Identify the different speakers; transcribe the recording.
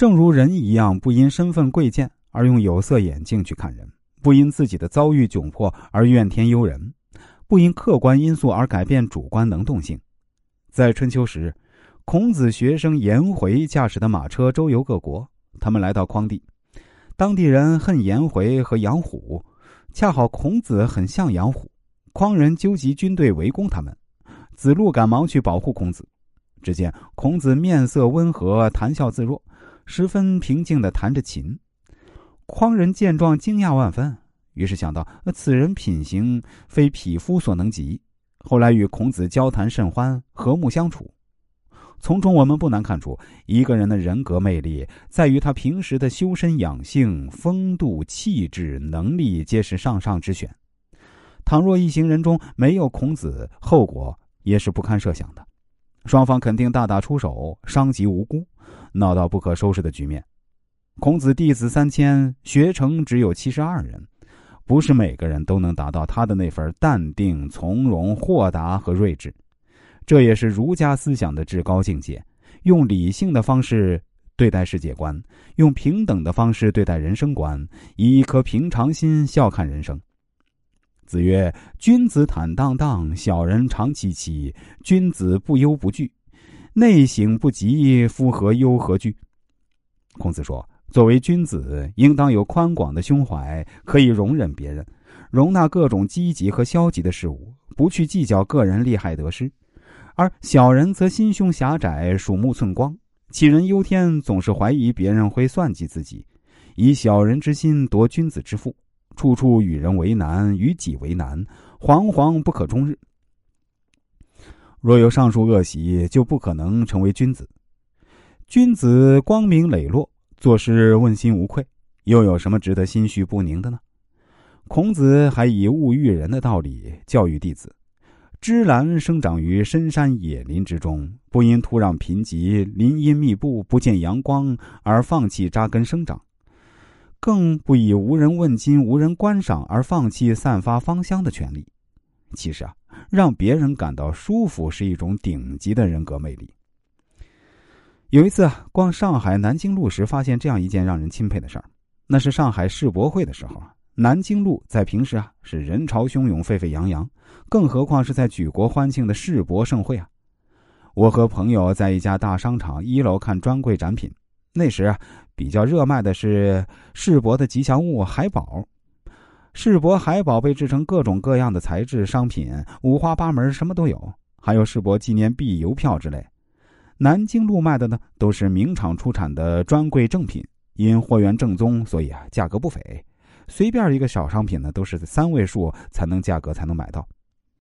Speaker 1: 正如人一样，不因身份贵贱而用有色眼镜去看人，不因自己的遭遇窘迫而怨天尤人，不因客观因素而改变主观能动性。在春秋时，孔子学生颜回驾驶的马车周游各国，他们来到匡地，当地人恨颜回和杨虎，恰好孔子很像杨虎，匡人纠集军队围攻他们，子路赶忙去保护孔子。只见孔子面色温和，谈笑自若。十分平静的弹着琴，匡人见状惊讶万分，于是想到此人品行非匹夫所能及。后来与孔子交谈甚欢，和睦相处。从中我们不难看出，一个人的人格魅力在于他平时的修身养性、风度、气质、能力皆是上上之选。倘若一行人中没有孔子，后果也是不堪设想的。双方肯定大打出手，伤及无辜。闹到不可收拾的局面。孔子弟子三千，学成只有七十二人，不是每个人都能达到他的那份淡定、从容、豁达和睿智。这也是儒家思想的至高境界：用理性的方式对待世界观，用平等的方式对待人生观，以一颗平常心笑看人生。子曰：“君子坦荡荡，小人长戚戚。君子不忧不惧。”内省不及，夫何忧何惧？孔子说：“作为君子，应当有宽广的胸怀，可以容忍别人，容纳各种积极和消极的事物，不去计较个人利害得失；而小人则心胸狭窄，鼠目寸光，杞人忧天，总是怀疑别人会算计自己，以小人之心夺君子之腹，处处与人为难，与己为难，惶惶不可终日。”若有上述恶习，就不可能成为君子。君子光明磊落，做事问心无愧，又有什么值得心绪不宁的呢？孔子还以物育人的道理教育弟子：芝兰生长于深山野林之中，不因土壤贫瘠、林荫密布、不见阳光而放弃扎根生长，更不以无人问津、无人观赏而放弃散发芳香的权利。其实啊。让别人感到舒服是一种顶级的人格魅力。有一次逛上海南京路时，发现这样一件让人钦佩的事儿：那是上海世博会的时候啊南京路在平时啊是人潮汹涌、沸沸扬扬，更何况是在举国欢庆的世博盛会啊！我和朋友在一家大商场一楼看专柜展品，那时啊比较热卖的是世博的吉祥物海宝。世博海宝被制成各种各样的材质商品，五花八门，什么都有。还有世博纪念币、邮票之类。南京路卖的呢，都是名厂出产的专柜正品，因货源正宗，所以啊，价格不菲。随便一个小商品呢，都是三位数才能价格才能买到。